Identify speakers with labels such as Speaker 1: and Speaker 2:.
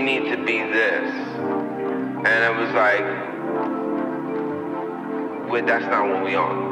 Speaker 1: you need to be this. And it was like, well, that's not what we
Speaker 2: on.